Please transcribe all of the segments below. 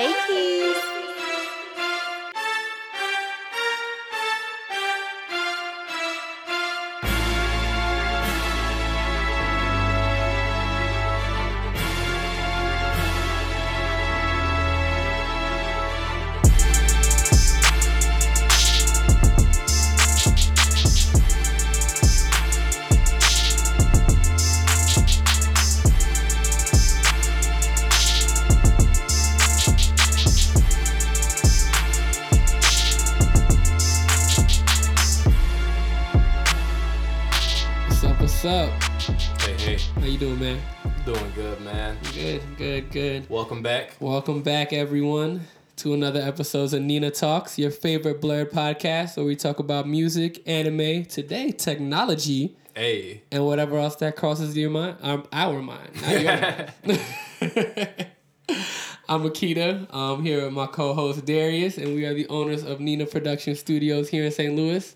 Hey, Keys. Good, good, good. Welcome back. Welcome back, everyone, to another episode of Nina Talks, your favorite blurred podcast, where we talk about music, anime, today technology, Hey, and whatever else that crosses your mind, um, our mind, not your mind. I'm Akita. I'm here with my co-host Darius, and we are the owners of Nina Production Studios here in St. Louis.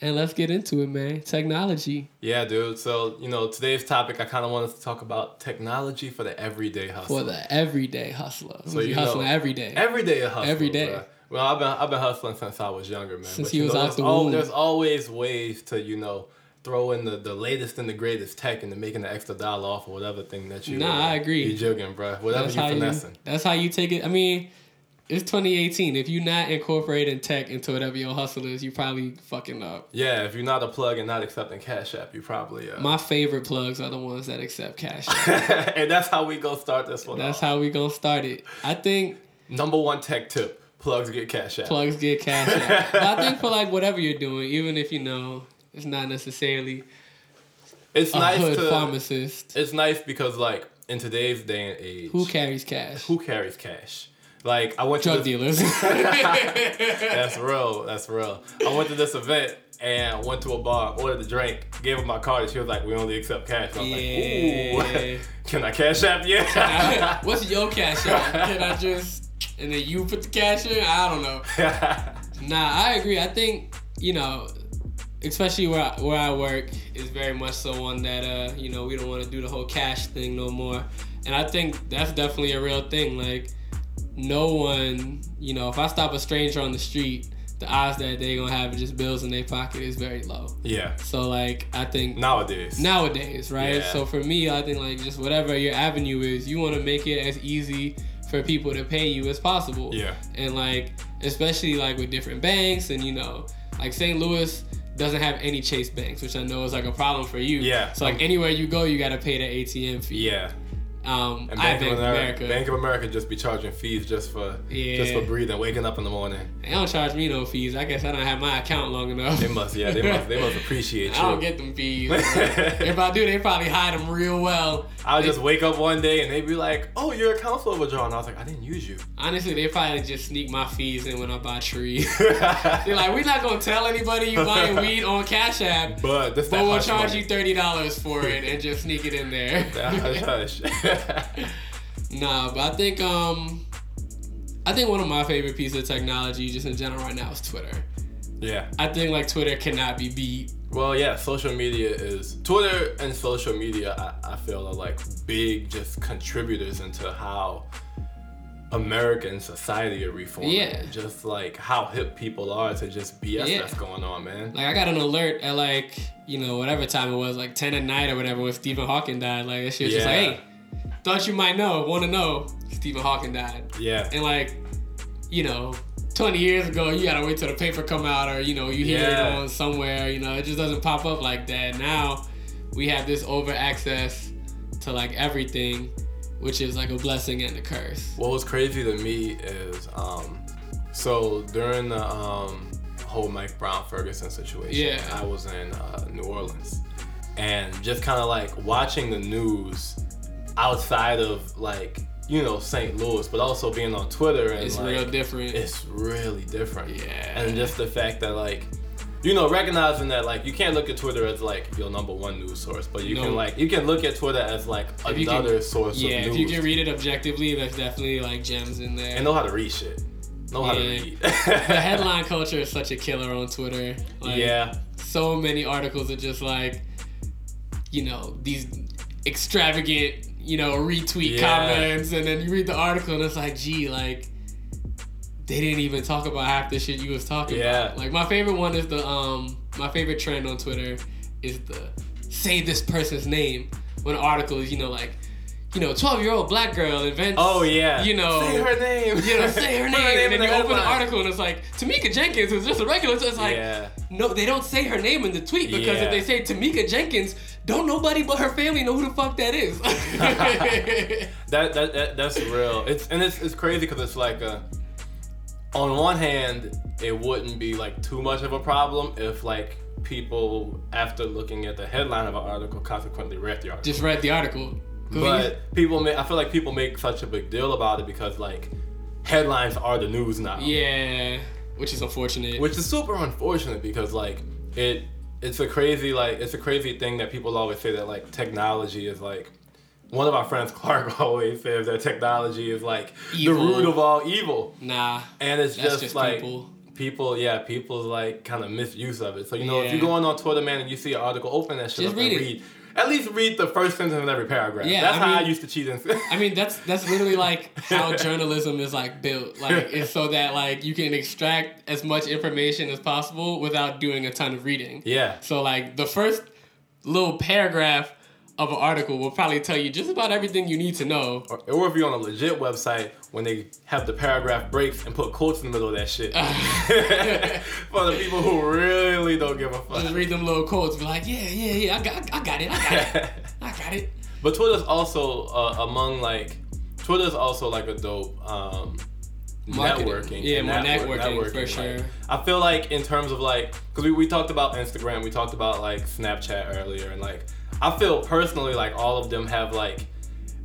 And let's get into it, man. Technology yeah, dude. So you know, today's topic, I kind of wanted to talk about technology for the everyday hustle. for the everyday hustler. So you hustling know- every day. Everyday hustle. Every day. bruh. Well, I've been I've been hustling since I was younger, man. Since But, you was know, out there's the al- womb. There's always ways to you know throw in the, the latest and the greatest tech into making the extra dollar off or whatever thing that you. Nah, uh, I agree. You're joking, bro. Whatever that's you how you. finessing. That's how you take it. I mean, it's 2018. If you're not incorporating tech into whatever your hustle is, you probably fucking up. Yeah, if you're not a plug and not accepting Cash App, you probably. Uh, My favorite plugs are the ones that accept cash. App. and that's how we go start this one. That's off. how we gonna start it. I think Number one tech tip: plugs get Cash App. plugs get cash. App. I think for like whatever you're doing, even if you know it's not necessarily It's a nice to. pharmacist It's nice because like in today's day and age, who carries cash. who carries cash? Like I went to Drug this, dealers. That's real. That's real. I went to this event and went to a bar, ordered a drink, gave her my card, and she was like, "We only accept cash." And I was Yeah. like, "Ooh, can I cash app you?" What's your cash app? Can I just and then you put the cash in? I don't know. Nah, I agree. I think you know, especially where I, where I work is very much so one that uh you know we don't want to do the whole cash thing no more, and I think that's definitely a real thing. Like no one, you know, if I stop a stranger on the street, the odds that they're gonna have just bills in their pocket is very low. yeah. So like I think Nowadays. nowadays, right? Yeah. So for me, I think like just whatever your avenue is, you want to make it as easy for people to pay you as possible. Yeah. And like especially like with different banks and you know, like St. Louis doesn't have any Chase banks, which I know is like a problem for you. Yeah. So like anywhere you go, you got to pay the ATM fee. Yeah. Um, And Bank, Bank of America. Bank of America just be charging fees just for Yeah. just for breathing, waking up in the morning. They don't charge me no fees. I guess I don't have my account long enough. They must, yeah, they must, they must appreciate you. I don't get them fees. if I do, they probably hide them real well. I'll just wake up one day and they'd be like, "Oh, your account's overdrawn." I was like, "I didn't use you." Honestly, they probably just sneak my fees in when I buy trees. They're like, we're not gonna tell anybody you buying weed on Cash App, but but we'll charge money. you thirty dollars for it and just sneak it in there. hush, hush. nah, but I think um, I think one of my favorite pieces of technology, just in general, right now, is Twitter. Yeah. I think like Twitter cannot be beat. Well, yeah, social media is Twitter and social media. I, I feel are like big just contributors into how American society are reforming. Yeah. just like how hip people are to just BS Yeah. that's going on, man. Like I got an alert at like you know whatever time it was, like ten at night or whatever, when Stephen Hawking died. Like that shit was just like, hey, thought you might know, want to know, Stephen Hawking died. yeah, And like, you know, 20 years ago, you gotta wait till the paper come out or, you know, you hear Yeah. it on somewhere, you know, it just doesn't pop up like that. Now we have this over access to like everything, which is like a blessing and a curse. What was crazy to me is, um, so during the um, whole Mike Brown Ferguson situation, Yeah. I was in uh, New Orleans, and just kind of like watching the news outside of like you know St. Louis, but also being on Twitter and It's like, real different. It's really different. Yeah. and just the fact that like. You know, recognizing that like you can't look at Twitter as like your number one news source, but you No. can like you can look at Twitter as like If you can- another source yeah, if you can read it objectively, there's definitely like gems in there. and know how to read shit. Know how to read. the headline culture is such a killer on Twitter. Like, yeah, so many articles are just like, you know, these extravagant, you know, retweet Yeah. comments, and then you read the article, and it's like, gee, like they didn't even talk about half the shit you was talking Yeah. about. Like my favorite one is the um, my favorite trend on Twitter is the say this person's name when an article is, you know, like. You know, twelve year old black girl invents. Oh yeah. You know, Say her name. you know, say her Put name, and then you open the article and it's like Tamika Jenkins is just a regular. So it's like, yeah. no, they don't say her name in the tweet because Yeah. if they say Tamika Jenkins, don't nobody but her family know who the fuck that is. That, that that that's real. It's and it's it's crazy because it's like a, on one hand, it wouldn't be like too much of a problem if like people after looking at the headline of an article consequently read the article. Just read the article. but people make I feel like people make such a big deal about it because like headlines are the news now. yeah, which is unfortunate. Which is super unfortunate because like it it's a crazy like it's a crazy thing that people always say that like technology is like one of our friends Clark always says that technology is like Evil. the root of all evil. nah, And it's just, just like people. people. yeah, people's like kind of misuse of it. So you know, if you go on on Twitter, man, and you see an article, open that shit Just up read and it. read. At least read the first sentence in every paragraph. Yeah, that's I how I used to cheat. In- I mean that's that's literally like how journalism is like built. Like it's so that like you can extract as much information as possible without doing a ton of reading. yeah, So like the first little paragraph of an article will probably tell you just about everything you need to know. or, or if you're on a legit website when they have the paragraph breaks and put quotes in the middle of that shit. For the people who really don't give a fuck. Just read them little quotes, be like, yeah, yeah, yeah, I got, I got it, I got it, I got it. But Twitter's also uh, among like Twitter's also like a dope um, Marketing. networking. Yeah, more network- networking, for like, sure. I feel like in terms of like because we, we talked about Instagram, we talked about like Snapchat earlier, and like I feel personally like all of them have like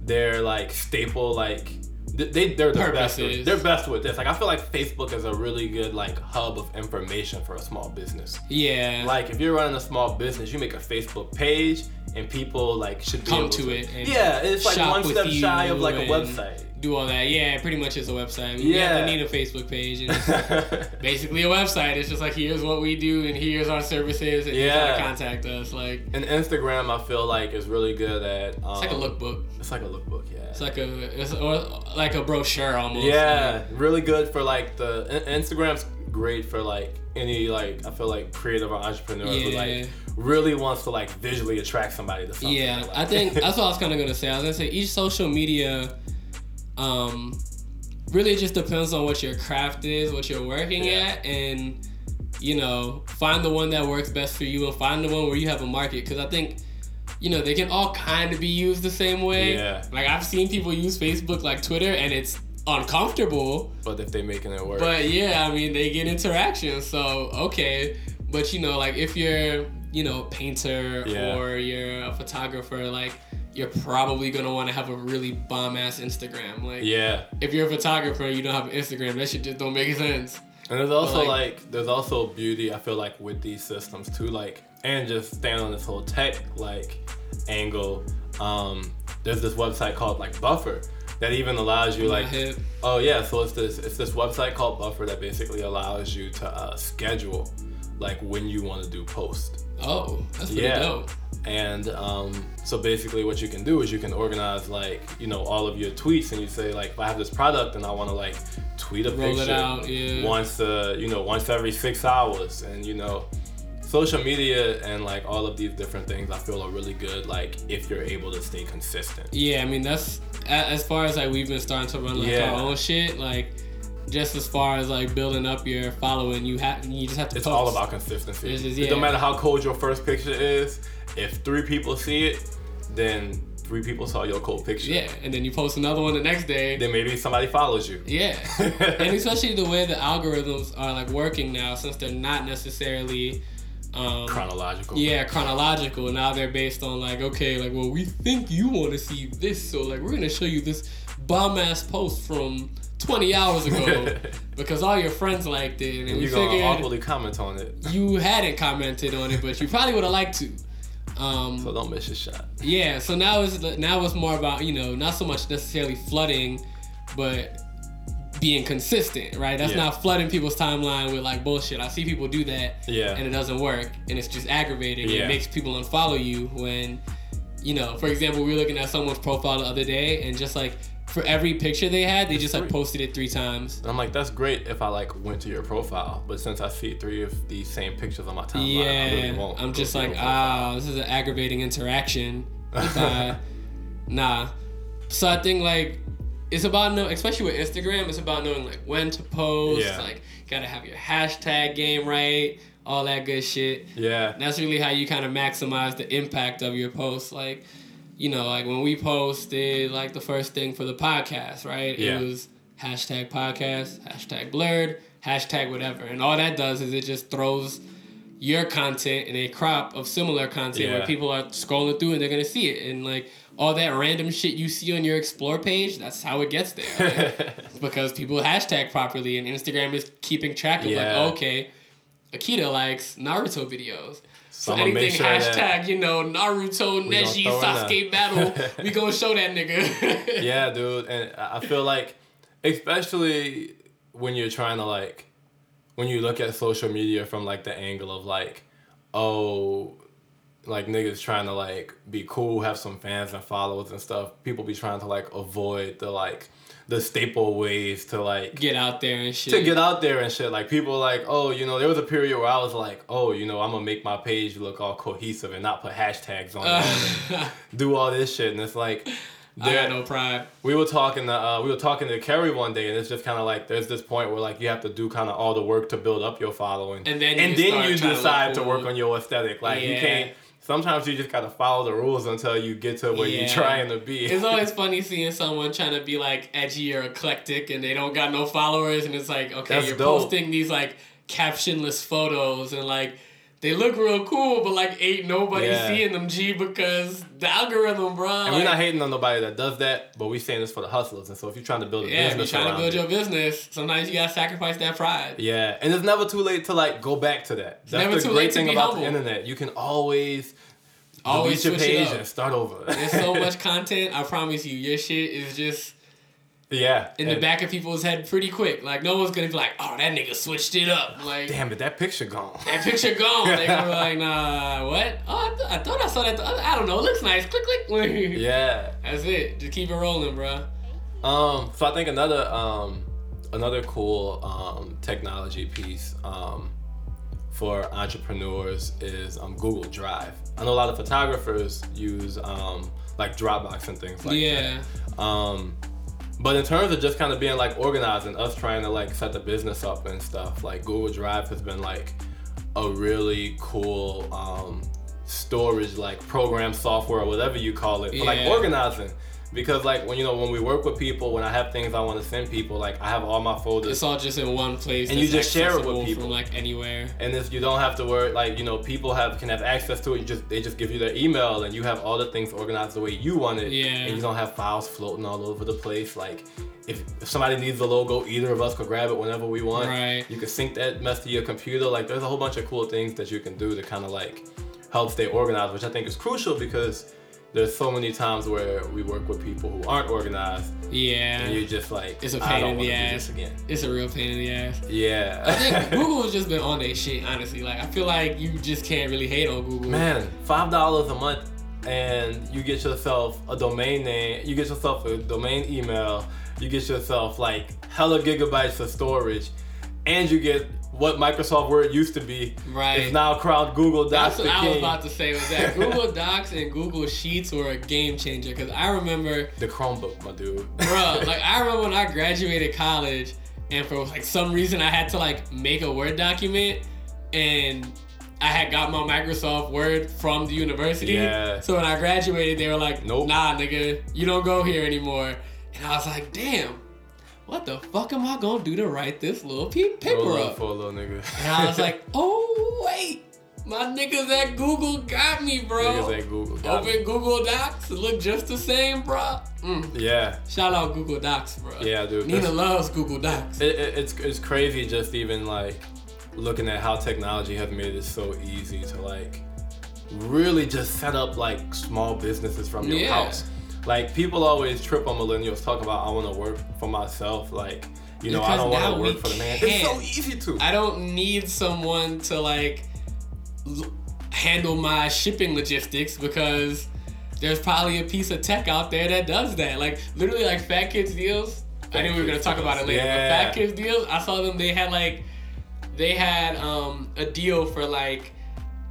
their like staple like they they're the best with, they're best with this. Like I feel like Facebook is a really good like hub of information for a small business. Yeah, Like if you're running a small business, you make a Facebook page and people like should be Come able to it and yeah, it's like one step shy of like a website. Do all that. Yeah, pretty much is a website. I mean, Yeah. need a Facebook page. And it's basically a website. It's just like here's what we do and here's our services and here's how to contact us. Like and Instagram, I feel like is really good at. Um, it's like a lookbook. It's like a lookbook, yeah. It's like a it's or like a brochure almost. yeah, really good for like the Instagram's great for like any like I feel like creative or entrepreneur who like really wants to like visually attract somebody to something. Yeah, Like- I think that's what I was kind of gonna say. I was gonna say each social media, um, really just depends on what your craft is, what you're working Yeah. at, and you know, find the one that works best for you, and find the one where you have a market. Because I think, you know, they can all kind of be used the same way. Yeah. Like I've seen people use Facebook like Twitter, and it's uncomfortable. but if they're making it work, But yeah, I mean, they get interaction, so okay. But you know, like if you're, you know, a painter Yeah. or you're a photographer, like you're probably gonna want to have a really bomb ass Instagram. Like, yeah. if you're a photographer and you don't have an Instagram, that shit just don't make sense. And there's also like- like, there's also beauty I feel like with these systems too, like and just staying on this whole tech like angle. Um, there's this website called like Buffer that even allows you like oh yeah, so it's this it's this website called Buffer that basically allows you to uh, schedule like when you want to do post. Oh, that's pretty Yeah. dope. And um, so basically, what you can do is you can organize like you know all of your tweets, and you say like, if I have this product and I want to like tweet a Roll it picture out, yeah. once uh you know once every six hours, and you know social media and like all of these different things, I feel are really good. Like if you're able to stay consistent. Yeah, I mean that's as far as like we've been starting to run like Yeah. our own shit. Like, just as far as like building up your following, you have you just have to. It's post. all about consistency. Just- It yeah. don't matter how cold your first picture is. If three people see it, then three people saw your cold picture. Yeah, and then you post another one the next day. Then maybe somebody follows you. Yeah, and especially the way the algorithms are like working now, since they're not necessarily, um, Chronological. yeah, chronological. Now they're based on like, okay, like, well, we think you want to see this, so like, we're gonna show you this bomb ass post from 20 hours ago because all your friends liked it, and, And we you're gonna awkwardly comment on it. you hadn't commented on it, but you probably would have liked to. Um, So don't miss your shot. yeah, so now it's now it's more about you know not so much necessarily flooding, but being consistent, right? That's Yeah. not flooding people's timeline with like bullshit. I see people do that, Yeah. and it doesn't work, and it's just aggravating. Yeah. It makes people unfollow you when you know, for example, we were looking at someone's profile the other day, and just like for every picture they had, they just like posted it three times. And I'm like, that's great if I like went to your profile, but since I see three of these same pictures on my timeline, Yeah, I really won't. I'm just like, profile. ah, this is an aggravating interaction. Uh, nah. So I think like it's about know, especially with Instagram, it's about knowing like when to post. Yeah. Like, gotta have your hashtag game right, all that good shit. yeah, That's really how you kind of maximize the impact of your post. Like, you know, like when we posted like the first thing for the podcast, right? Yeah. It was hashtag podcast, hashtag blurred, hashtag whatever. And all that does is it just throws your content in a crop of similar content Yeah. where people are scrolling through and they're gonna see it. And like all that random shit you see on your explore page, that's how it gets there. Like, because people hashtag properly and Instagram is keeping track of Yeah. like, okay, Akita likes Naruto videos. So, anything sure hashtag, you know, Naruto, Neji, Sasuke battle, we gonna show that nigga. yeah, dude, and I feel like, especially when you're trying to like, when you look at social media from like the angle of like, oh, like niggas trying to like be cool, have some fans and followers and stuff. People be trying to like avoid the like the staple ways to like Get out there and shit. to get out there and shit. Like people like, oh, you know, there was a period where I was like, oh, you know, I'm gonna make my page look all cohesive and not put hashtags on it, and do all this shit, and it's like. I there- got no pride. we were talking to uh, we were talking to Kerry one day, and it's just kind of like there's this point where like you have to do kind of all the work to build up your following, And then you and then you trying to decide to, work on your aesthetic. Like you can't. Sometimes you just gotta follow the rules until you get to where Yeah. you're trying to be. It's always funny seeing someone trying to be like edgy or eclectic and they don't got no followers and it's like, okay, That's you're dope. posting these like captionless photos and like they look real cool, but like ain't nobody Yeah. seeing them G because the algorithm, bro. and like, we're not hating on nobody that does that, but we saying this for the hustlers. And so if you're trying to build a Yeah, if you're business trying to build it, your business, sometimes you gotta sacrifice that pride. Yeah, and it's never too late to like go back to that. That's never the too great late to thing be about humble. the internet. You can always Always delete your switch it page up. and start over. There's so much content. I promise you, your shit is just yeah. in the back of people's head pretty quick. Like no one's gonna be like, "Oh, that nigga switched it up." Like Damn it, that picture gone. that picture gone. They were like, "Nah, what? Oh, I, th- I thought I saw that. The other- I don't know. It looks nice. Click, click. Yeah. That's it. Just keep it rolling, bro. Um. So I think another um another cool um technology piece um for entrepreneurs is um Google Drive. I know a lot of photographers use um like Dropbox and things like yeah. that. Um. But in terms of just kind of being like organized and us trying to like set the business up and stuff, like Google Drive has been like a really cool um, storage like program software or whatever you call it for like Yeah. organizing. Because like when you know when we work with people, when I have things I want to send people, like I have all my folders It's all just in one place. And you just share it with people. from like anywhere. and if you don't have to worry like you know people have can have access to it you just they just give you their email and you have all the things organized the way you want it Yeah. and you don't have files floating all over the place like if, if somebody needs the logo either of us could grab it whenever we want Right. you can sync that mess to your computer like there's a whole bunch of cool things that you can do to kind of like help stay organized which i think is crucial because there's so many times where we work with people who aren't organized Yeah. and you're just like It's a I pain don't in the ass. again It's a real pain in the ass. yeah I think Google has just been on their shit, honestly. Like I feel like you just can't really hate on Google. Man, five dollars a month, and you get yourself a domain name. You get yourself a domain email. You get yourself like hella gigabytes of storage, and you get what Microsoft Word used to be. Right. It's now crowned Google Docs That's what I was about to say was that Google Docs and Google Sheets were a game changer because I remember, The Chromebook, my dude. bro, like I remember when I graduated college and for like some reason I had to like make a Word document and I had got my Microsoft Word from the university. Yeah. So when I graduated, they were like, Nope. nah, nigga, you don't go here anymore. And I was like, damn, what the fuck am I gonna do to write this little pe- paper Roll up for a little nigga. And I was like, oh wait, my niggas at Google got me, bro. Niggas at Google. got me. Open Google Docs, look just the same, bro. Mm. Yeah, Shout out Google Docs, bro. yeah, dude. Nina loves Google Docs. it, it, it's it's crazy just even like looking at how technology has made it so easy to like really just set up like small businesses from your Yeah. house. Like people always trip on millennials talk about I want to work for myself. Like you know I Because don't want to work for the man. It's so easy to. I don't need someone to like l- handle my shipping logistics because there's probably a piece of tech out there that does that. Like literally, like Fat Kids deals. I knew we were gonna talk about it later. Yeah. But Fat Kids deals. I saw them. They had like, they had um a deal for like,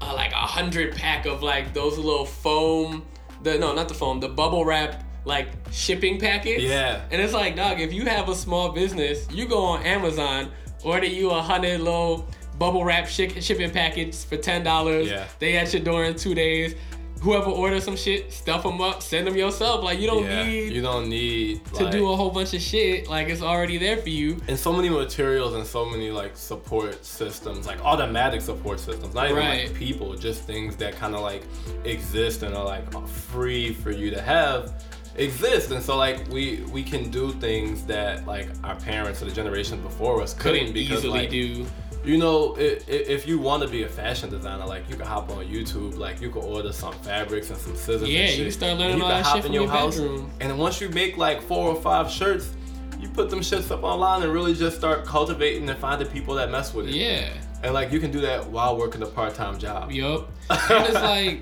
uh, like a hundred pack of like those little foam. The no, not the foam. The bubble wrap like shipping packets. Yeah. And it's like, dog, if you have a small business, you go on Amazon, order you a hundred little bubble wrap shi- shipping packets for ten dollars. Yeah. They at your door in two days. Whoever orders some shit, stuff them up, send them yourself. Like you don't yeah, need you don't need to like, do a whole bunch of shit. Like it's already there for you. and so many materials and so many like support systems, like automatic support systems, not even Right. like people, just things that kind of like exist and are like free for you to have exist and so like we we can do things that like our parents or the generations before us couldn't, Couldn't because easily like, do. You know if you want to be a fashion designer like you can hop on youtube like you can order some fabrics and some scissors Yeah, and you can start learning you all can that hop shit in from your your house bedroom. and once you make like four or five shirts you put them shits up online and really just start cultivating and finding people that mess with it Yeah. and like you can do that while working a part-time job Yup. and it's like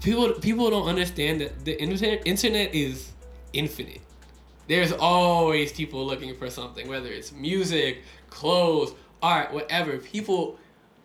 people people don't understand that the internet internet is infinite. There's always people looking for something, whether it's music, clothes, art, whatever. People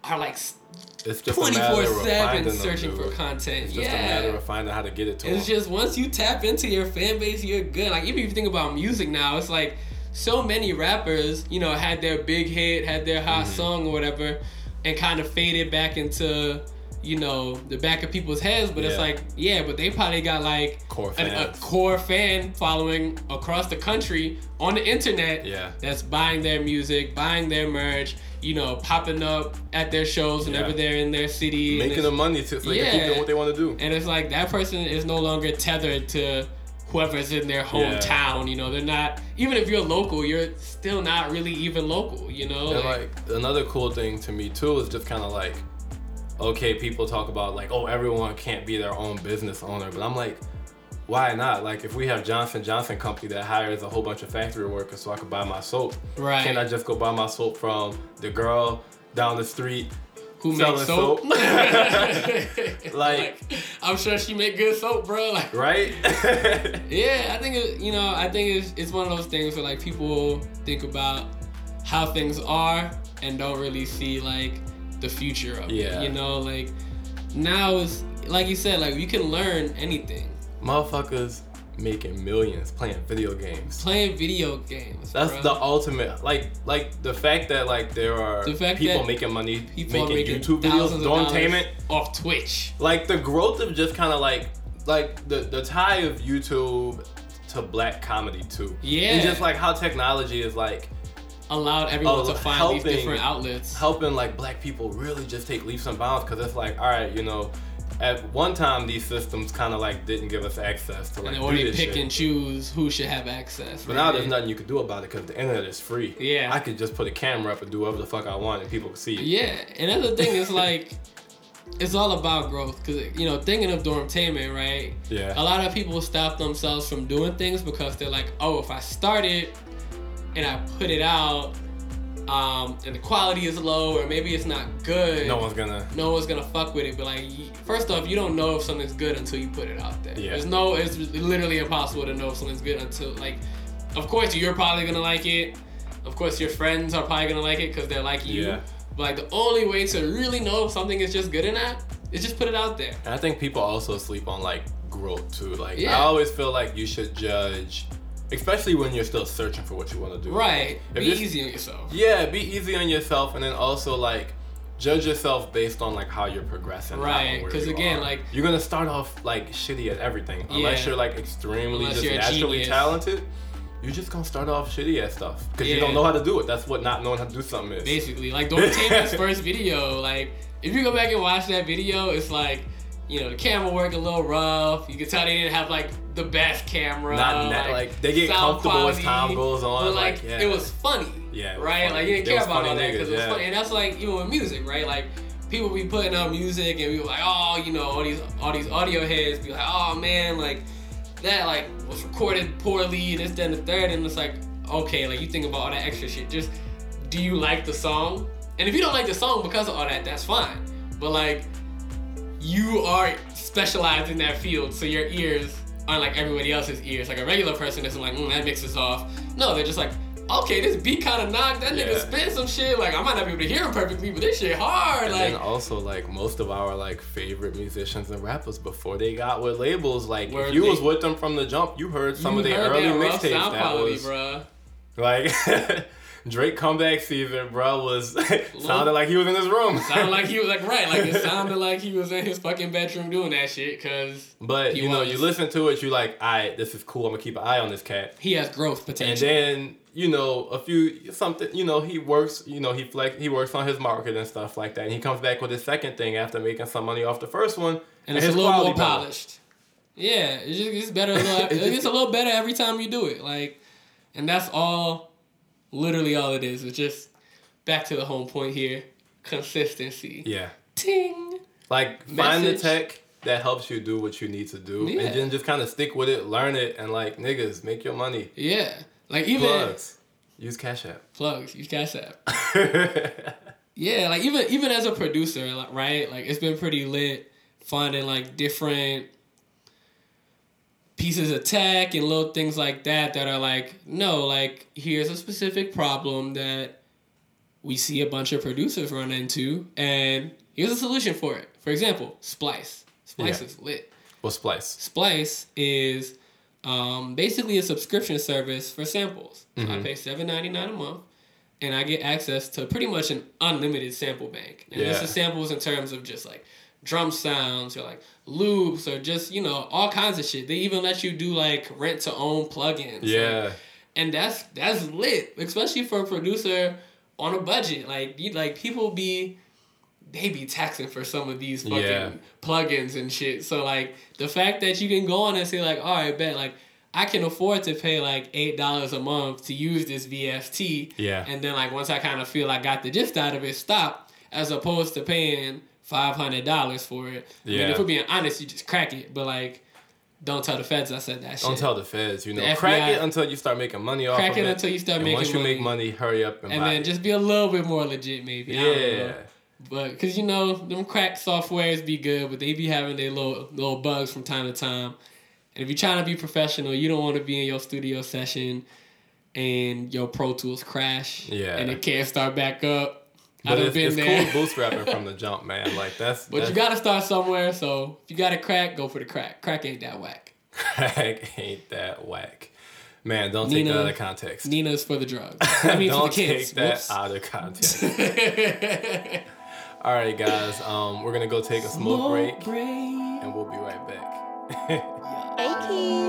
are like it's just a twenty matter four of seven searching for content. it's just yeah. a matter of finding how to get it to It's them just once you tap into your fan base, you're good. Like even if you think about music now, it's like so many rappers, you know, had their big hit, had their hot Mm-hmm. song or whatever, and kind of faded back into, you know, the back of people's heads. But it's like, yeah, but they probably got like Core a, a core fan following across the country on the internet. Yeah. That's buying their music, buying their merch, you know, popping up at their shows whenever Yeah. they're in their city. making the money to, so they can keep Yeah. doing what they want to do and it's like that person is no longer tethered to whoever's in their hometown. You know, they're not. Even if you're local, you're still not really even local. You know, Like, like another cool thing to me too is just kind of like, okay, people talk about like, oh, everyone can't be their own business owner, but I'm like, why not? Like, if we have Johnson Johnson company that hires a whole bunch of factory workers so I can buy my soap, Right. Can't I just go buy my soap from the girl down the street? who makes soap? soap. like, I'm sure she make good soap, bro. Like, Right? yeah, I think it, you know, I think it's it's one of those things where like people think about how things are and don't really see like the future of Yeah. it. You know, like now is like you said, like you can learn anything. Motherfuckers making millions playing video games. Playing video games. That's bruh. the ultimate. Like, like the fact that like there are The fact people making money people making, making YouTube videos, thousands of doing dollars entertainment. off Twitch. Like the growth of just kind of like, like the the tie of YouTube to black comedy too. Yeah. And just like how technology is like Allowed everyone Oh, to find these different outlets. helping like black people really just take leaps and bounds because it's like, all right, you know. At one time, these systems kind of like didn't give us access to like and they pick shit. and choose who should have access. But now there's nothing you can do about it because the internet is free. Yeah. I could just put a camera up and do whatever the fuck I want and people can see it. Yeah, and that's thing. is like it's all about growth because you know thinking of dormtainment, right? Yeah. A lot of people stop themselves from doing things because they're like, oh, if I start it and I put it out, um, and the quality is low or maybe it's not good. No one's gonna. no one's gonna fuck with it. But like, first off, you don't know if something's good until you put it out there. Yeah. There's no, it's literally impossible to know if something's good until like, of course you're probably gonna like it. Of course your friends are probably gonna like it because they're like you. Yeah. But like the only way to really know if something is just good or not is just put it out there. And I think people also sleep on like growth too. Like Yeah. I always feel like you should judge, especially when you're still searching for what you want to do. Right. If Be easy on yourself. Yeah, be easy on yourself, and then also like judge yourself based on like how you're progressing. Right, Because again, are. like- you're gonna start off like shitty at everything unless Yeah. you're like extremely Unless just naturally genius. talented. You're just gonna start off shitty at stuff because you don't know how to do it. That's what not knowing how to do something is. Basically, like Dormtainment's first video, like if you go back and watch that video, it's like, you know, the camera work a little rough. You can tell they didn't have like the best camera. Not net- like, they get comfortable as time goes on, But like, like, yeah. it was funny. Yeah, Right. funny. Like you didn't care about all that because niggas, it was funny, and that's like even with music, right? Like people be putting out music and we were like, oh, you know, all these all these audio heads be like, oh man, like that like was recorded poorly, this, then the third, and it's like, okay, like you think about all that extra shit. Just do you like the song? And if you don't like the song because of all that, that's fine. But like you are specialized in that field, so your ears aren't like everybody else's ears. Like a regular person isn't like, mm, that mixes off. No, they're just like, okay, this beat kind of knocked. That nigga Yeah. spit some shit. Like I might not be able to hear him perfectly, but this shit hard. And like then also like most of our like favorite musicians and rappers before they got with labels, like if you they- was with them from the jump, you heard some you of their early mixtapes that quality, was bruh. like Drake comeback season, bro, was sounded like he was in his room. Sounded like he was like right, like it sounded like he was in his fucking bedroom doing that shit, cause But you know, you listen to it, you like, alright, this is cool. I'm gonna keep an eye on this cat. he has growth potential. And then you know, a few something, you know, he works, you know, he flex, he works on his market and stuff like that. And he comes back with his second thing after making some money off the first one, and it's a little more better. polished. Yeah, it's just it's better. Little, It's just- it's a little better every time you do it. Like, and that's all. Literally, all it is. It's just back to the home point here: consistency. Yeah, Ting. like find the tech that helps you do what you need to do, Yeah. and then just kind of stick with it, learn it, and like niggas, make your money. Yeah, like even Plugs, use Cash App. plugs. Use Cash App. Yeah, like even even as a producer, like, right? Like it's been pretty lit finding like different pieces of tech and little things like that that are like, no, like here's a specific problem that we see a bunch of producers run into and here's a solution for it. For example, Splice. Splice Yeah. is lit. well, Splice. Splice is um, basically a subscription service for samples. So I pay seven ninety nine a month, and I get access to pretty much an unlimited sample bank. And this Yeah. is samples in terms of just like drum sounds or like loops or just you know all kinds of shit. They even let you do like rent to own plugins. Like, Yeah, and that's that's lit, especially for a producer on a budget. Like you, like people be they be taxing for some of these fucking Yeah. plugins and shit. So like the fact that you can go on and say like, all right, bet like I can afford to pay like eight dollars a month to use this VST. Yeah. And then like once I kind of feel I got the gist out of it, stop. As opposed to paying five hundred dollars for it. I mean, Yeah. if we're being honest, you just crack it. But like, don't tell the feds I said that shit. don't tell the feds. You know, The crack it until you start making money off Crack of it it. until you start and making once you make money. money, hurry up and, and then it. just be a little bit more legit, maybe. I don't know. yeah. But because you know them crack softwares be good, but they be having their little little bugs from time to time. And if you're trying to be professional, you don't want to be in your studio session and your Pro Tools crash. Yeah. And it can't start back up. But I've it's, been it's there. cool bootstrapping from the jump, man. Like that's. But that's, you gotta start somewhere. So if you got a crack, go for the crack. Crack ain't that whack. crack ain't that whack. Man, don't take that out of context. Nina's for the drugs. I mean, don't for the kids. take that Whoops. out of context. All right, guys. Um, we're gonna go take a smoke break, and we'll be right back. Hey, Keys.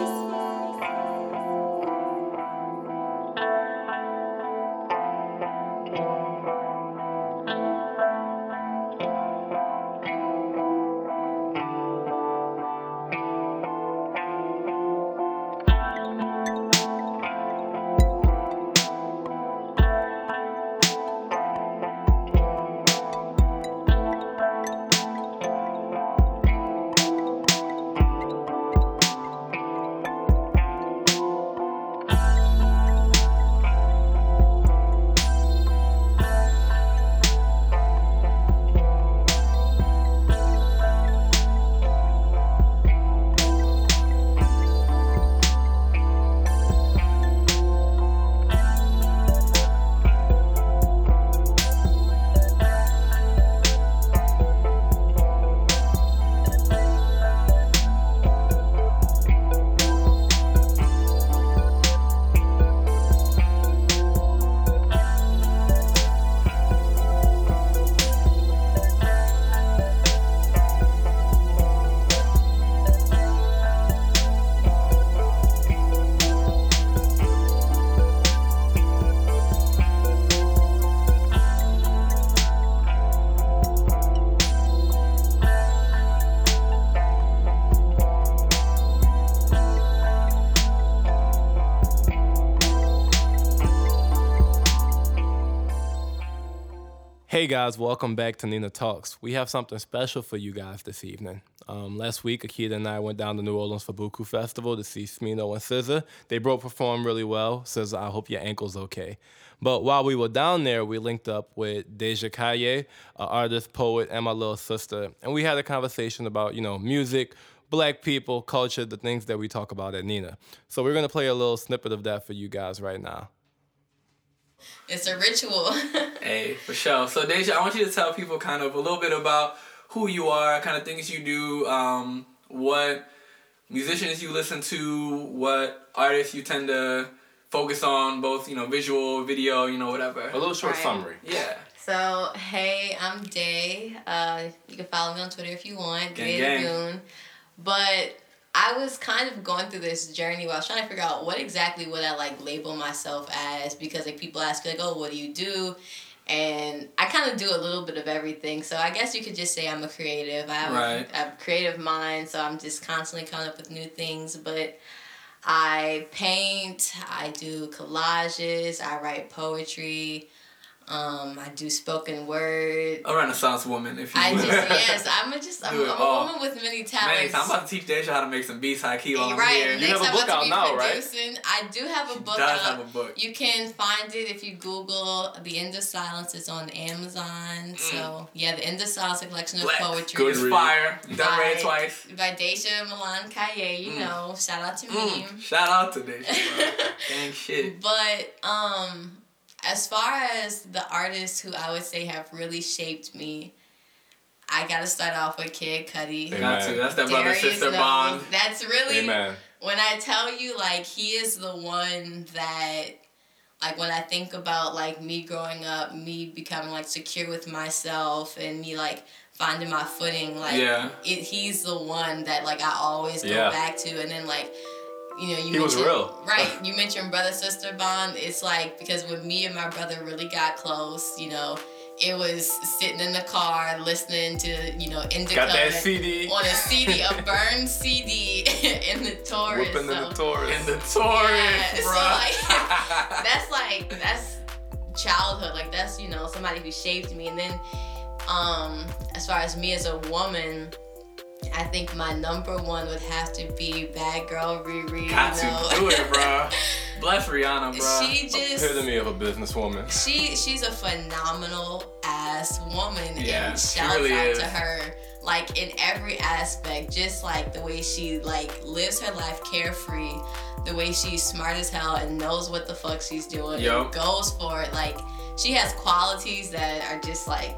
Hey guys, welcome back to Nina Talks. We have something special for you guys this evening. Um, last week, Akita and I went down to New Orleans for Buku Festival to see Smino and SZA. They both performed really well. SZA, I hope your ankle's okay. But while we were down there, we linked up with Deja Kaye, an artist, poet, and my little sister, and we had a conversation about, you know, music, black people, culture, the things that we talk about at Nina. So we're gonna play a little snippet of that for you guys right now. It's a ritual. hey, for sure. So Deja, I want you to tell people kind of a little bit about who you are, kind of things you do, um, what musicians you listen to, what artists you tend to focus on, both you know, visual, video, you know, whatever. A little short Right. summary. Yeah. so, hey, I'm Day. Uh, you can follow me on Twitter if you want. Gang, Day gang. But I was kind of going through this journey where I was trying to figure out what exactly would I like label myself as because like people ask like, oh, what do you do? And I kind of do a little bit of everything. So I guess you could just say I'm a creative. I have, Right. a, I have a creative mind, so I'm just constantly coming up with new things. But I paint, I do collages, I write poetry, um, I do spoken word. A Renaissance woman, if you I will. just yes, I'm a just I'm, I'm a woman with many Man, talents. I'm about to teach Deja how to make some beats high key while I'm right. here. Next You have a I'm book about to out be now, right? producing. I do have a She book does out. have a book. You can find it if you Google "The End of Silence." It's on Amazon. So yeah, "The End of Silence" a collection of Mm. Black. poetry. Good It's read. fire. Done read twice. by Deja Milan Kaye. You Mm. know, shout out to me. Mm. Shout out to Deja, bro. Gang shit. But um, as far as the artists who I would say have really shaped me, I gotta start off with Kid Cudi. Amen. Got to. That's that brother sister bond. That's really Amen. when I tell you like he is the one that like when I think about like me growing up, me becoming like secure with myself and me like finding my footing, like Yeah. it, he's the one that like I always go Yeah. back to and then like you know, you He was real. right? You mentioned brother sister bond. It's like because when me and my brother really got close, you know, it was sitting in the car listening to you know Indicud Got that CD. on a CD, a burned CD in the Taurus. Whipping in the Taurus. In the Taurus, Yeah, so, bro. like, that's like that's childhood. Like that's you know somebody who shaped me. And then, um, as far as me as a woman, I think my number one would have to be Bad Girl Riri. Got you know? to do it, bro. Bless Rihanna, bro. She just Epitome of a businesswoman. she she's a phenomenal ass woman Yeah, and she really out is. to her like in every aspect just like the way she like lives her life carefree the way she's smart as hell and knows what the fuck she's doing Yo. and goes for it like she has qualities that are just like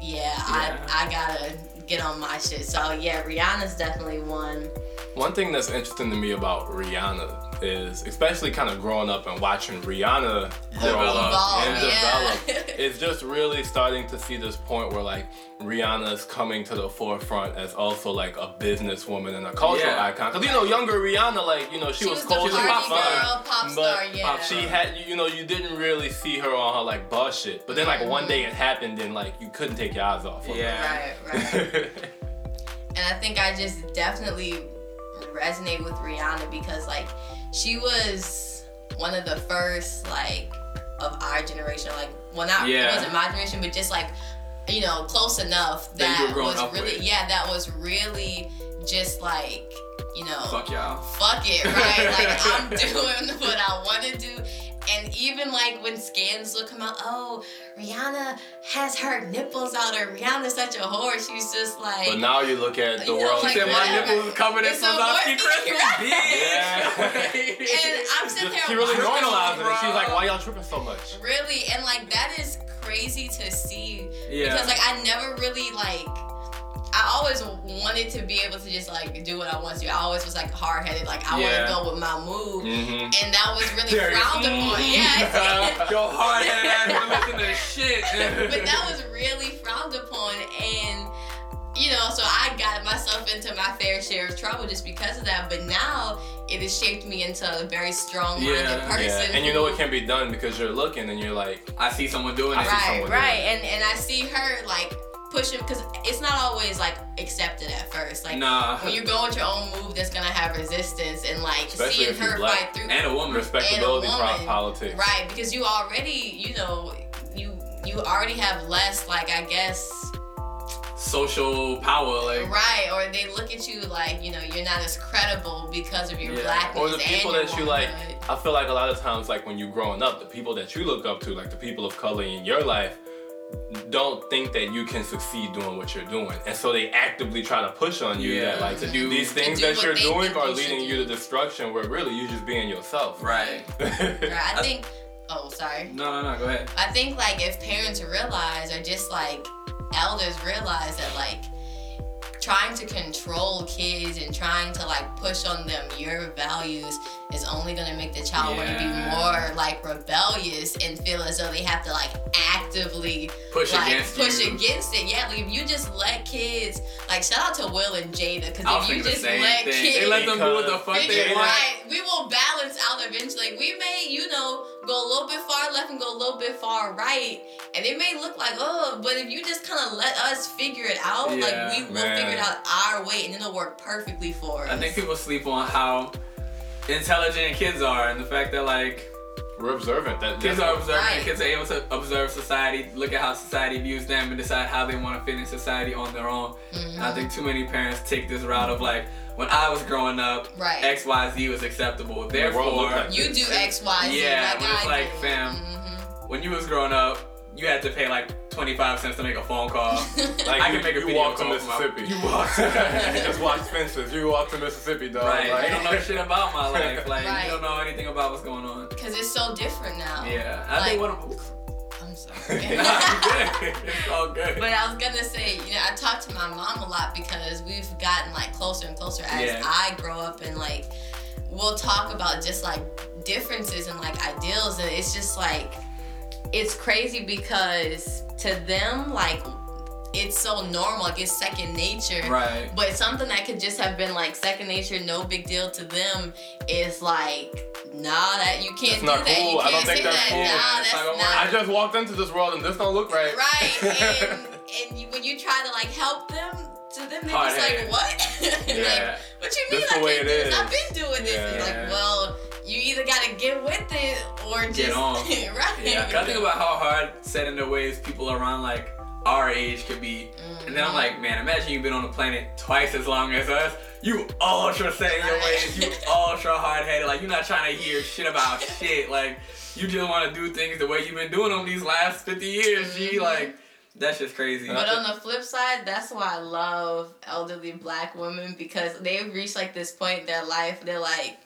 yeah, Yeah. I, I gotta get on my shit. So yeah rihanna's definitely one. One thing that's interesting to me about Rihanna is, especially kind of growing up and watching Rihanna grow Develop. up Evolve, and yeah. develop, it's just really starting to see this point where like Rihanna's coming to the forefront as also like a businesswoman and a cultural Yeah. icon. Cause you know, younger Rihanna, like you know, she, She was was cold, she was party girl, pop but star, yeah. she had, you know, you didn't really see her on her like boss shit. But then like one day it happened, and like you couldn't take your eyes off. of her. Yeah. right right And I think I just definitely resonate with Rihanna because like she was one of the first like of our generation. Like well not Yeah. it wasn't my generation, but just like you know, close enough That that was really with. yeah, that was really just like, you know, Fuck y'all. fuck it, right? like I'm doing what I want to do. And even like when scans will come out, oh, Rihanna has her nipples out, or Rihanna's such a whore. She's just like, But now you look at the You know, world. like She said my whatever. nipples covered in It's a Swarovski work- crystals, Yeah. and I'm sitting there She really watching, normalized it. bro. She's like, why y'all tripping so much? really, and like that is crazy to see Yeah. because like I never really like. I always wanted to be able to just like do what I want to. I always was like hard headed, like I Yeah. want to go with my move, Mm-hmm. and that was really frowned upon. Yeah, Yo, hard headed ass wanna listen to shit. but that was really frowned upon and you know so i got myself into my fair share of trouble just because of that but now it has shaped me into a very strong-minded Yeah, person Yeah, and you know it can be done because you're looking and you're like, I see someone doing it. right someone right doing and and i see her like pushing because it's not always like accepted at first like Nah. when you go with your own move that's gonna have resistance and like Especially seeing her black. fight through And a woman. respectability And a woman. politics. Right, because you already, you know, you you already have less, like I guess, social power, like right, or they look at you like you know you're not as credible because of your Yeah. blackness Or the people that you like. I feel like a lot of times, like when you're growing up, the people that you look up to, like the people of color in your life, don't think that you can succeed doing what you're doing, and so they actively try to push on you Yeah, that like to do- these things do that you're doing are you should leading you to destruction, where really you're just being yourself. right. Right, I think. Oh, sorry. No, no, no. Go ahead. I think like if parents realize or just like elders realize that like trying to control kids and trying to like push on them your values is only gonna make the child want to be more like rebellious and feel as though they have to like actively Push like against push you. against it. Yeah, like if you just let kids like shout out to Will and Jada because if you just let thing. kids They let them do what the fuck they want. right. We will balance out eventually. Like, we may, you know, go a little bit far left and go a little bit far right, and it may look like oh, but if you just kind of let us figure it out, Yeah, like we will man. figure it out our way, and it'll work perfectly for us. I think people sleep on how intelligent kids are and the fact that like We're observant. That kids are observant. Right. Kids are able to observe society, look at how society views them, and decide how they want to fit in society on their own. And I think too many parents take this route of like, when I was growing up, Right. X, Y, Z was acceptable. Therefore, looked like you do X, Y, Z. Yeah, like but it's I like, do. fam, Mhm. when you was growing up, you had to pay like 25 cents to make a phone call. Like I you, can make a you video walk to call from my- Mississippi. You walk. you just watch Fences. You walk to Mississippi, dog. right. Like, You don't know shit about my life. Like, Right. you don't know anything about what's going on. Cause it's so different now. Yeah. I think one of I'm sorry. It's all good. But I was gonna say, you know, I talk to my mom a lot because we've gotten like closer and closer as Yeah. I grow up and like we'll talk about just like differences and like ideals and it's just like it's crazy because to them like it's so normal, like it's second nature. Right. But something that could just have been like second nature, no big deal to them is like, nah, that you can't That's do not that. cool. You I can't don't think that's that. cool. Nah, that's not I just walked into this world and this don't look right. right and and you, when you try to like help them to them they're Hard just like what Yeah. like what you mean This I the way can't it do this is. I've been doing this Yeah. like well you either gotta get with it or just Get on. Yeah, 'cause I think about how hard set in their ways people around like our age could be. And then I'm like, mm-hmm. man, imagine you've been on the planet twice as long as us. You ultra set in your ways. You ultra hard headed. Like you're not trying to hear shit about shit. Like you just want to do things the way you've been doing them these last 50 years. G, mm-hmm. like that's just crazy. But on the flip side, that's why I love elderly black women because they've reached like this point in their life. They're like,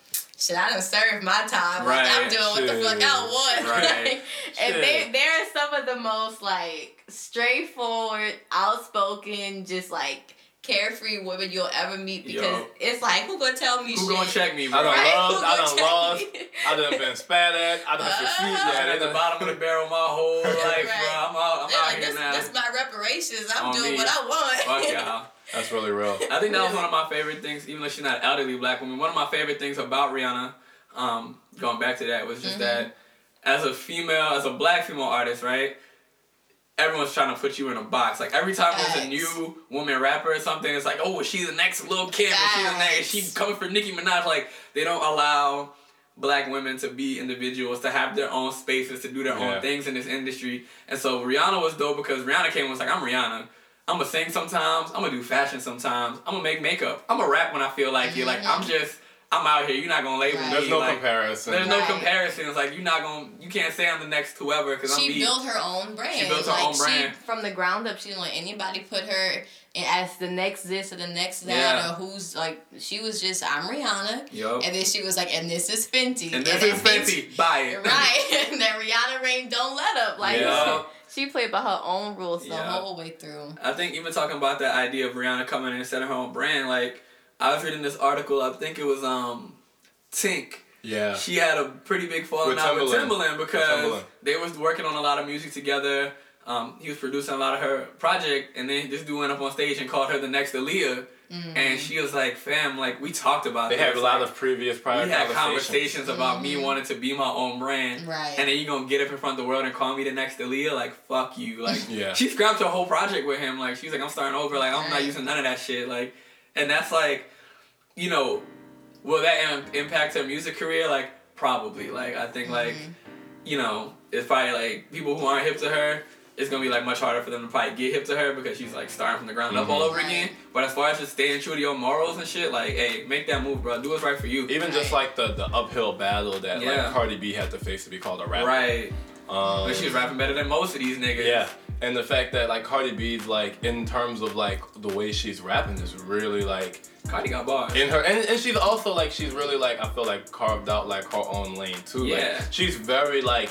shit, I done served my time. Like I'm Right, doing what the fuck I want. Right. and they Shit. they're some of the most like straightforward, outspoken, just like carefree women you'll ever meet because Yo. it's like who gonna tell me Who shit? gonna check me, bro? I done Right? lost, I done lost, me? I done been spat at, I done. Ah. Yeah, I'm at the bottom of the barrel my whole life, Right. bro. I'm out, I'm They're out like, here this, now. this my reparations. I'm doing me. what I want. Fuck y'all. That's really real. I think that was one of my favorite things, even though she's not an elderly black woman. One of my favorite things about Rihanna, um, going back to that, was just Mhm. that as a female, as a black female artist, right? Everyone's trying to put you in a box. Like every time there's a new woman rapper or something, it's like, oh, she's the next Lil Kim? Is she the next? Is she coming for Nicki Minaj? Like they don't allow black women to be individuals, to have their own spaces, to do their Yeah. own things in this industry. And so Rihanna was dope because Rihanna came and was like, I'm Rihanna. I'm gonna sing sometimes. I'm gonna do fashion sometimes. I'm gonna make makeup. I'm gonna rap when I feel like it. Like I'm mm-hmm. just, I'm out here. You're not gonna label Right. me. There's no like, comparison. There's no Right. comparisons. Like you're not gonna, you can't say I'm the next whoever because I'm she be. built her own brand. She built her like, own brand. She, from the ground up, she didn't let anybody put her in as the next this or the next that Yeah. or who's like. She was just I'm Rihanna, Yup. and then she was like, and this is Fenty, And this then is Fenty. Buy it. Right, and then Rihanna Rain don't let up. Like Yeah. She played by her own rules the Yeah. whole way through. I think even talking about that idea of Rihanna coming in and setting her own brand, like I was reading this article. I think it was um, Tink. Yeah. She had a pretty big falling With out with Timbaland. Timbaland With because they was working on a lot of music together. Um, he was producing a lot of her project, and then this dude went up on stage and called her the next Aaliyah, and she was like, "Fam, like we talked about They this. had a lot like, of previous prior we had conversations. conversations about me wanting to be my own brand, Right. and then you gonna get up in front of the world and call me the next Aaliyah? Like fuck you! Like Yeah. she scrapped her whole project with him. Like she's like, I'm starting over. Like I'm not using none of that shit. Like, and that's like, you know, will that Im- impact her music career? Like probably. Like I think like, Mhm. you know, it's probably like people who aren't hip to her. It's gonna be like much harder for them to probably get hip to her because she's like starting from the ground up Mhm. all over again. But as far as just staying true to your morals and shit, like, hey, make that move, bro. Do what's right for you. Even just like the, the uphill battle that Yeah. like Cardi B had to face to be called a rapper. Right. Um, But she was rapping better than most of these niggas. Yeah, and the fact that like Cardi B's like in terms of like the way she's rapping is really like Cardi got bars. in her, and, and she's also like she's really like I feel like carved out like her own lane too. Yeah. Like, she's very like.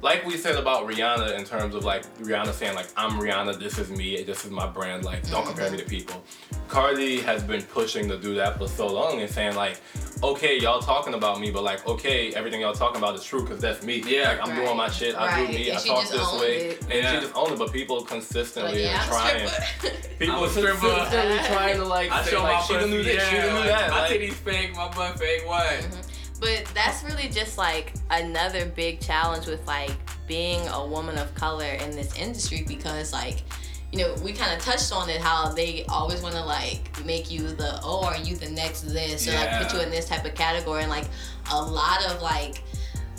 Like we said about Rihanna in terms of like Rihanna saying like I'm Rihanna, this is me, this is my brand, like don't compare me to people. Cardi has been pushing to do that for so long and saying like, okay, y'all talking about me, but like, okay, everything y'all talking about is true because that's me. Yeah. like I'm Right. doing my shit, I do me, And I talk this way, it. and Yeah. she just owned it. But people Like, consistently yeah, are trying. People I'm consistently trying to like I say show like my she pussy, done do this, yeah, she done do like, that. My Like, titties fake, my butt fake, what? But that's really just like another big challenge with like being a woman of color in this industry because like you know we kind of touched on it how they always want to like make you the oh are you the next this or like put you in this type of category. And like a lot of like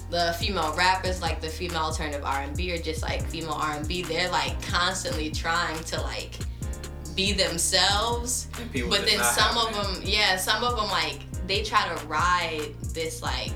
the female rappers like the female alternative R&B or just like female R&B they're like constantly trying to like be themselves. But then some of them, yeah, some of them like they try to ride this like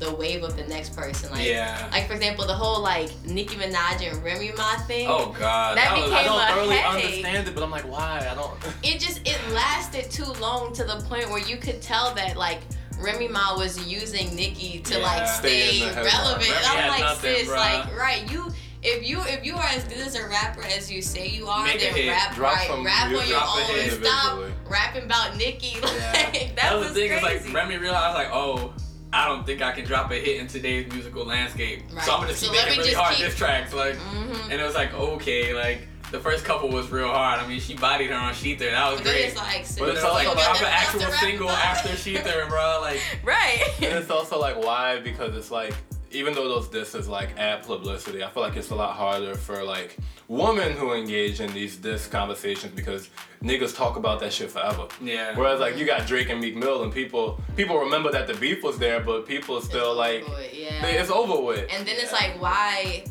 the wave of the next person. Like, Yeah. like for example, the whole like Nicki Minaj and Remy Ma thing. Oh god. That was, became I don't a thoroughly headache. understand it, but I'm like, why? I don't. It just it lasted too long to the point where you could tell that like Remy Ma was using Nicki to Yeah. like Stay stay relevant. I'm like, nothing, sis, bruh. like right, you if you if you are as good as a rapper as you say you are, Make then hit. rap Drop right, some rap on your own and stop rapping about Nicki. Like that, that was was the thing. It's crazy. like Remy realized like, oh, I don't think I can drop a hit in today's musical landscape. Right. So I'm gonna just So keep making really hard keep- diss tracks. Like, Mhm. and it was like okay, like the first couple was real hard. I mean, she bodied her on shETHER. That was But great. it's like, But But it's it's like also drop like- an actual single about it. after shETHER, bro. Like, right. And it's also like why because it's like even though those disses like add publicity, I feel like it's a lot harder for like women who engage in these diss conversations because niggas talk about that shit forever. yeah. Whereas like you got Drake and Meek Mill and people people remember that the beef was there, but people still like yeah. they- it's over with. And then it's like, why?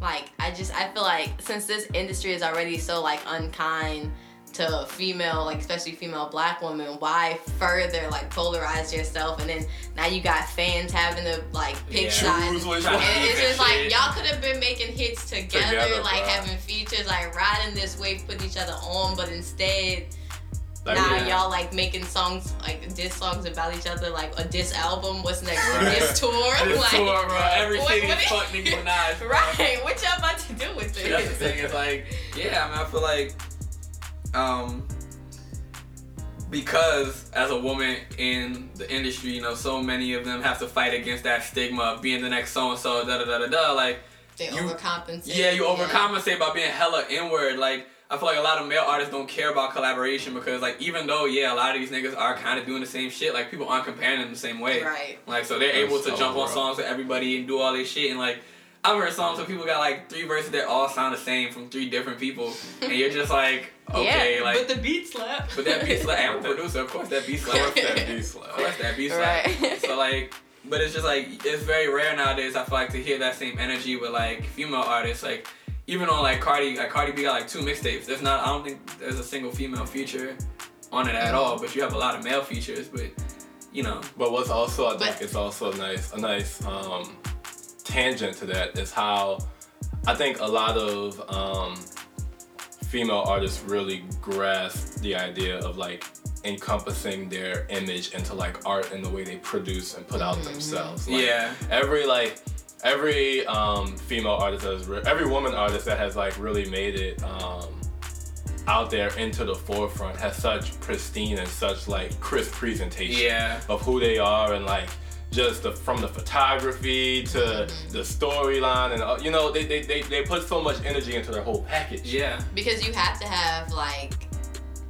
Like, I just I feel like since this industry is already so like unkind to female, like especially female black women, why further like polarize yourself? And then now you got fans having to like pick Yeah. sides. Choose which Trying one. to And it's just like y'all could have been making hits together, Together, like bro. having features, like riding this wave, putting each other on, but instead Like, now yeah. y'all like making songs like diss songs about each other, like a diss album. What's next? Right. Diss tour. This like, tour, bro. Every what- city what is is- fuck Minaj. Right. What y'all about to do with this? That's the this? thing. It's like, yeah, I mean, I feel like, um, because as a woman in the industry, you know, so many of them have to fight against that stigma of being the next so and so, da da da da da. Like, They You- overcompensate. yeah, you overcompensate by being hella inward. Like, I feel like a lot of male artists don't care about collaboration because, like, even though, yeah, a lot of these niggas are kind of doing the same shit, like, people aren't comparing them the same way. Right. Like, so they're That's able to so jump on songs with everybody and do all this shit. And, like, I've heard songs where people got, like, three verses that all sound the same from three different people. And you're just like, okay, yeah, like, but the beat slap. but that beat slap. I'm a producer, of course that beat Of slap. course that beat Of slap. course that beat slap. Right. So, like, but it's just like, it's very rare nowadays, I feel like, to hear that same energy with, like, female artists. Like, even on, like, Cardi, like, Cardi B got, like, two mixtapes. There's not, I don't think there's a single female feature on it at all, but you have a lot of male features, but, you know. But what's also I think But- is also nice a nice um, tangent to that is how I think a lot of um, female artists really grasp the idea of like encompassing their image into like art and the way they produce and put out themselves. Like, yeah. every like every um female artist has re- every woman artist that has like really made it um out there into the forefront has such pristine and such like crisp presentation Yeah. of who they are and like just the, from the photography to the storyline and uh, you know they, they, they, they put so much energy into their whole package Yeah. because you have to have like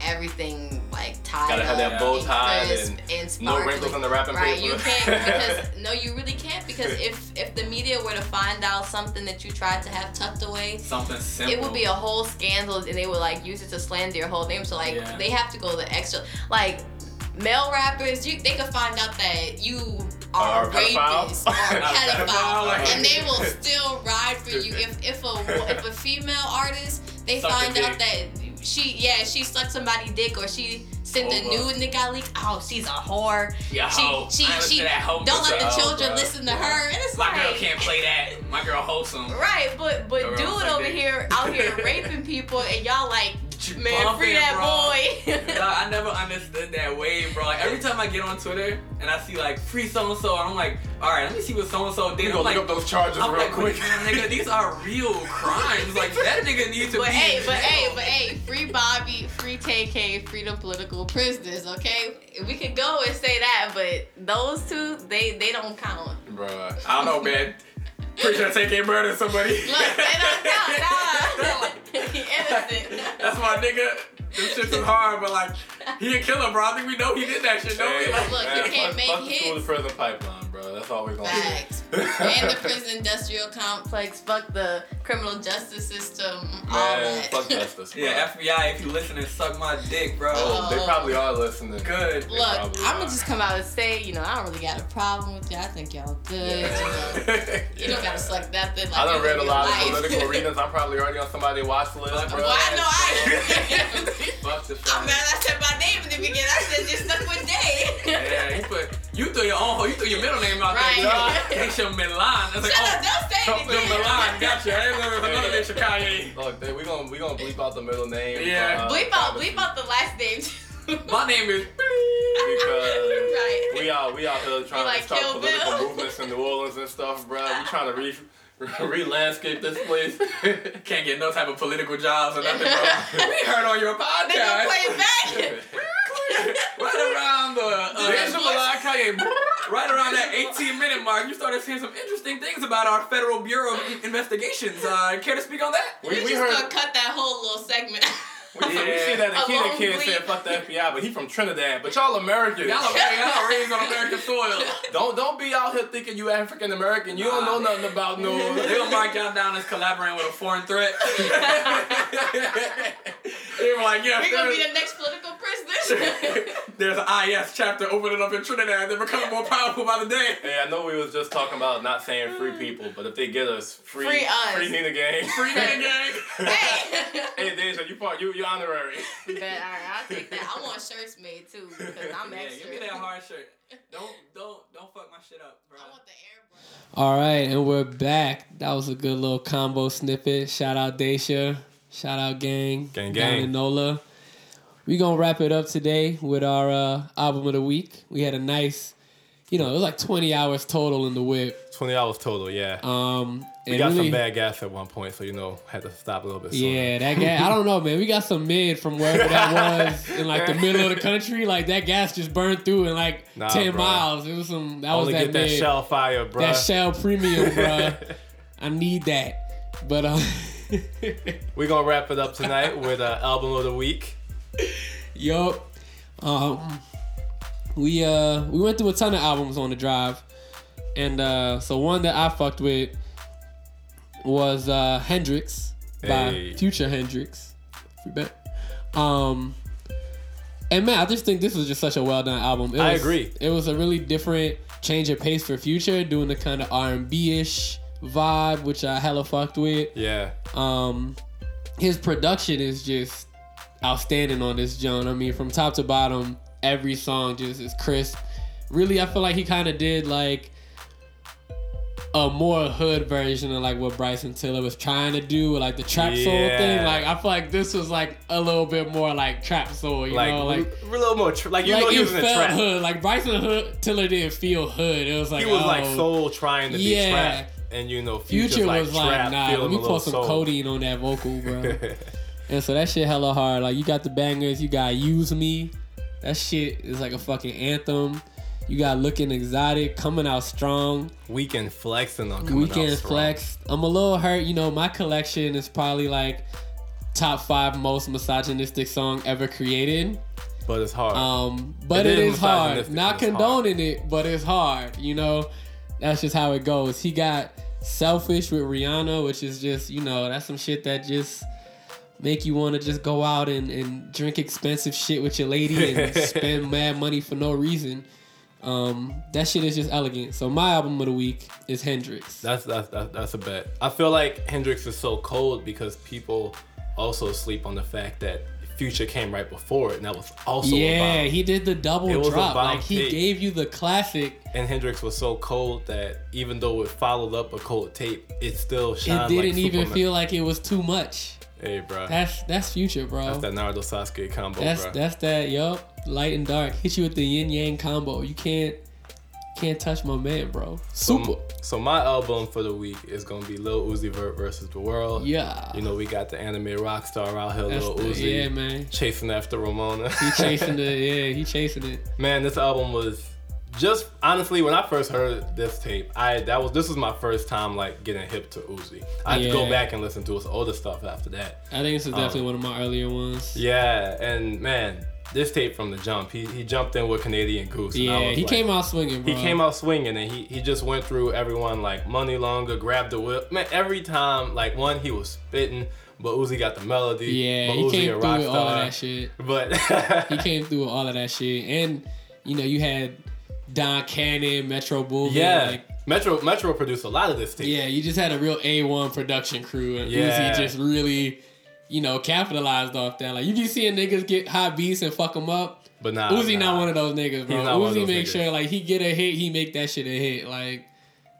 everything like tied gotta have that up bow and tie crisp and and no wrinkles on the wrapping Right, paper you can't because no, you really can't because if if the media were to find out something that you tried to have tucked away, Something simple. it would be a whole scandal and they would like use it to slander your whole name. So like Yeah. they have to go the extra like male rappers, you they could find out that you are a rapist or pedophile, and they will still ride for you. If if a if a female artist they Suck find out that she yeah she sucked somebody dick or she sent a nude and it got leaked. Oh, she's a whore. Yeah, she she I she that hoe don't let the children listen to Yeah. her. And it's My like girl can't play that. My girl wholesome. Right, but but dude over here out here raping people and y'all like man Bump free that bro. boy. Dog, I never understood that wave, bro. Like, every time I get on Twitter and I see like free so and so, I'm like, all right, let me see what so and so did. You I'm go like, look up those charges I'm real like, quick. man, nigga, these are real crimes. Like that nigga needs to But be. hey, in but hey, jail. but hey, free Bobby, free TK, freedom political prisoners, okay? We could go and say that, but those two, they they don't count. Bruh. I don't know, man. Pretty sure TK murder somebody. Look, they don't count, nah. innocent. That's my nigga. Them shits is hard, but like, he a killer, bro. I think we know he did that shit, don't we? Hey, Like, Look, you can't fuck, make fuck the school hits. to prison pipeline, bro. That's all we're gonna Facts. do. and the prison industrial complex, fuck the criminal justice system, all that. fuck justice, bro. yeah, FBI, if you listening, suck my dick, bro. Oh, they oh. probably are listening. Good. They Look, I'm gonna just come out and say, you know, I don't really got a problem with you. I think y'all good. You, know. you don't gotta suck nothing. Like I done you read a lot your of political arenas. I'm probably already on somebody's watch list, Fuck bro. Well, I know I. Fuck the I'm glad I said my name in the beginning. I said just stuck with Day. Yeah, you put you threw your own you threw your middle name out Right. there. Keisha Milan. It's like, Shut oh, up! Don't say it Keisha again. Milan. Gotcha. I ain't never another name Chicago. Look, they, we gonna we gonna bleep out the middle name. Yeah. uh, Bleep out, bleep out the last name. My name is. because Right. we out we out here trying like to start political Bill. movements in New Orleans and stuff, bro. We trying to re re landscape this place. Can't get no type of political jobs or nothing, bro. we heard on your podcast. They gonna play it back. right around the uh, Keisha Milan, right around that 18 minute mark, you started saying some interesting things about our Federal Bureau of Investigations. Uh, care to speak on that? We, We, we just heard gonna cut that whole little segment. we, we see that A the kid long kid bleep. said fuck the FBI, but he from Trinidad. But y'all Americans. Y'all are, y'all raised on American soil. Don't don't be out here thinking you African American. You don't know nothing about no. They gonna mark y'all down as collaborating with a foreign threat. they were like, yeah, we gonna be the next political prisoners. there's an IS chapter opening up in Trinidad. They're becoming more powerful by the day. Hey, I know we was just talking about not saying free people, but if they get us free, Free us. free Nina gang, Free Nina gang. hey. hey, Deja, you part, you you honorary. But all right, I'll take that. I want shirts made too because I'm Yeah, extra. give me that hard shirt. Don't don't don't fuck my shit up, bro. I want the airbrush. All right, and we're back. That was a good little combo snippet. Shout out Dacia. Shout out gang. Gang, gang. in NOLA. We gonna wrap it up today with our uh, album of the week. We had a nice, you know, it was like 20 hours total in the whip. Twenty hours total, yeah. Um, we got really, some bad gas at one point, so you know had to stop a little bit. Sooner. Yeah, that gas. I don't know, man. We got some mid from wherever that was in like the middle of the country. Like that gas just burned through in like Nah, 10 bro. miles. It was some. That Only was that get that shell fire, bro. That Shell Premium, bro. I need that. But uh, we're gonna wrap it up tonight with uh, album of the week. yup. Um, we uh we went through a ton of albums on the drive, and uh, so one that I fucked with was uh Hendrix by Hey. Future Hendrix. Free bet. Um. And man, I just think this was just such a well done album. It I was- agree. It was a really different change of pace for Future, doing the kind of R and B ish vibe, which I hella fucked with. Yeah, Um, his production is just outstanding on this Joan. I mean, from top to bottom, every song just is crisp. Really, I feel like he kind of did like a more hood version of like what Bryson Tiller was trying to do, with, like the trap soul thing. Like I feel like this was like a little bit more like trap soul, you like, know, like. a little more, tr- like you like know, he was in trap. hood. Like Bryson hood, Tiller didn't feel hood. It was like He was like oh, soul trying to be trap, and you know, Future's Future like was trap, like, nah, let me pour some soul. codeine on that vocal, bro. And so that shit hella hard. Like you got the bangers, you got Use Me. That shit is like a fucking anthem. You got Looking Exotic, coming out strong. Weeknd flexing on coming out Weeknd strong. Flex. I'm a little hurt. You know, my collection is probably like top five most misogynistic song ever created. but it's hard. Um, but It it is is hard. Not condoning it, but it's hard. You know, that's just how it goes. He got selfish with Rihanna, which is just you know that's some shit that just make you want to just go out and, and drink expensive shit with your lady and spend mad money for no reason. Um, that shit is just elegant. So my album of the week is Hendrix. That's that's that's, that's a bet. I feel like Hendrix is so cold because people also sleep on the fact that Future came right before it, and that was also yeah, he did the double It drop. Like he tape. gave you the classic. And Hendrix was so cold that even though it followed up a cold tape, it still It didn't like even Superman. feel like it was too much. Hey, bro. That's that's future, bro. That's that Naruto Sasuke combo, That's bro. that's that yup. Light and dark. Hit you with the yin yang combo. You can't can't touch my man, bro. Super. So, so my album for the week is gonna be Lil Uzi Vert versus the World. yeah. You know we got the anime rock star out here, That's Lil the- Uzi, yeah, man. chasing after Ramona. He chasing the yeah, he chasing it. Man, this album was just honestly when I first heard this tape, I that was this was my first time like getting hip to Uzi. I had to go back and listen to his older stuff after that. I think this is definitely Um, one of my earlier ones. Yeah, and man, this tape from the jump, he he jumped in with Canadian Goose. Yeah, he like- came out swinging, bro. He came out swinging and he, he just went through everyone like money longer, grabbed the whip. Man, every time like one he was spitting, but Uzi got the melody. Yeah, but he Uzi came through with all of that shit. But He came through with all of that shit, and you know you had Don Cannon, Metro Boomin. yeah, like, Metro Metro produced a lot of this tape. yeah, you just had a real A one production crew, and Yeah. Uzi just really, you know, capitalized off that. Like you be seeing niggas get hot beats and fuck them up. But nah, Uzi nah. not one of those niggas, bro. Uzi make niggas. sure like he get a hit, he make that shit a hit, like,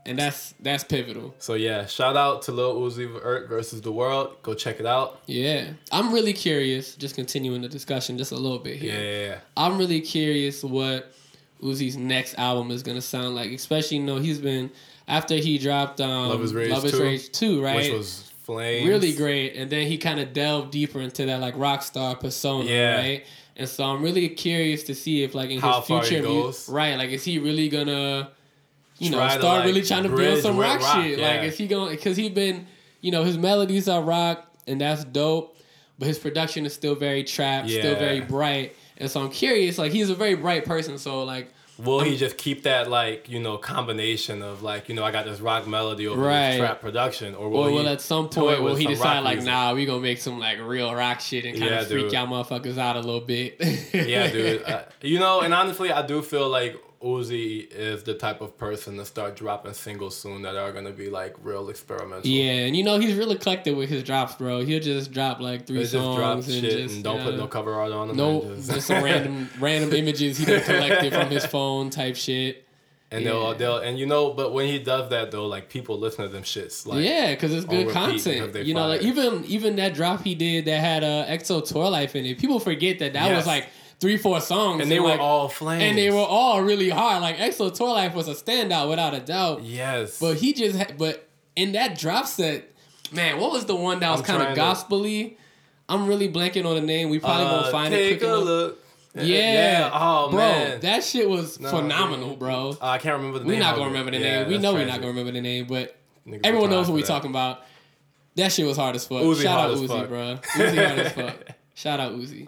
and that's that's pivotal. So yeah, shout out to Lil Uzi Vert versus the World. Go check it out. Yeah, I'm really curious. Just continuing the discussion just a little bit here. yeah, yeah. I'm really curious what Uzi's next album is gonna sound like, especially you know he's been after he dropped um, Love is Rage Love is 2, Rage 2, right? which was flames. really great, and then he kind of delved deeper into that like rock star persona, Yeah. right? And so I'm really curious to see if like in How his future, mu- right? Like is he really gonna, you know, Try to, start like, really trying to build some rock, rock, shit? yeah. Like is he going? Because he been, you know, his melodies are rock, and that's dope, but his production is still very trap, still very bright. And so I'm curious, like he's a very bright person, so like Will he just keep that like you know combination of like you know I got this rock melody over Right. this trap production, or will Or he will at some point will he decide like, music? nah, we gonna make some like real rock shit and kind Yeah, of freak dude. y'all motherfuckers out a little bit. yeah, dude. Uh, you know, and honestly, I do feel like Uzi is the type of person to start dropping singles soon that are gonna be like real experimental. Yeah, and you know he's real eclectic with his drops, bro. He'll just drop like three just songs drop and shit just and don't you put no cover art on them. no, and just some random random images he collected from his phone type shit. and yeah. they'll they'll and you know, but when he does that though, like people listen to them shits. Like yeah, because it's good content. You know, like even even that drop he did that had uh, XO tour life in it. People forget that that Yes. was like three four songs, and they were like, all flames. and they were all really hard. Like XO tour life was a standout without a doubt. yes, But he just, ha- but in that drop set, man, what was the one that was kind of trying to- I'm really blanking on the name. We probably Uh, won't find it take a enough. look. Yeah. Oh bro, man. that shit was No, phenomenal, bro. Uh, I can't remember the We're name. not gonna remember the Yeah, name. We know we're not gonna remember the name, but Niggas everyone knows what we're talking about. That shit was hard as fuck. Uzi Shout out Uzi, fuck. bro. Uzi hard as fuck. Shout out Uzi.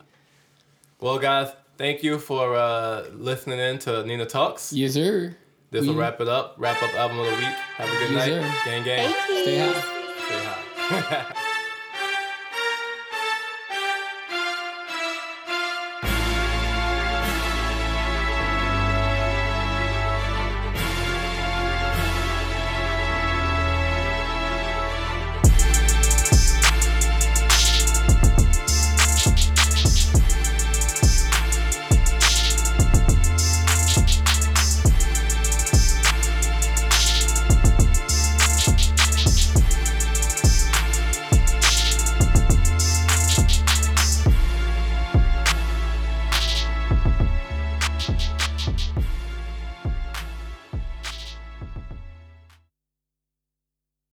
Well, guys, thank you for uh, listening in to Nina Talks. Yes, sir. This will wrap it up. Wrap up album of the week. Have a good Yes, night. sir. Gang, gang. Stay high. Stay high.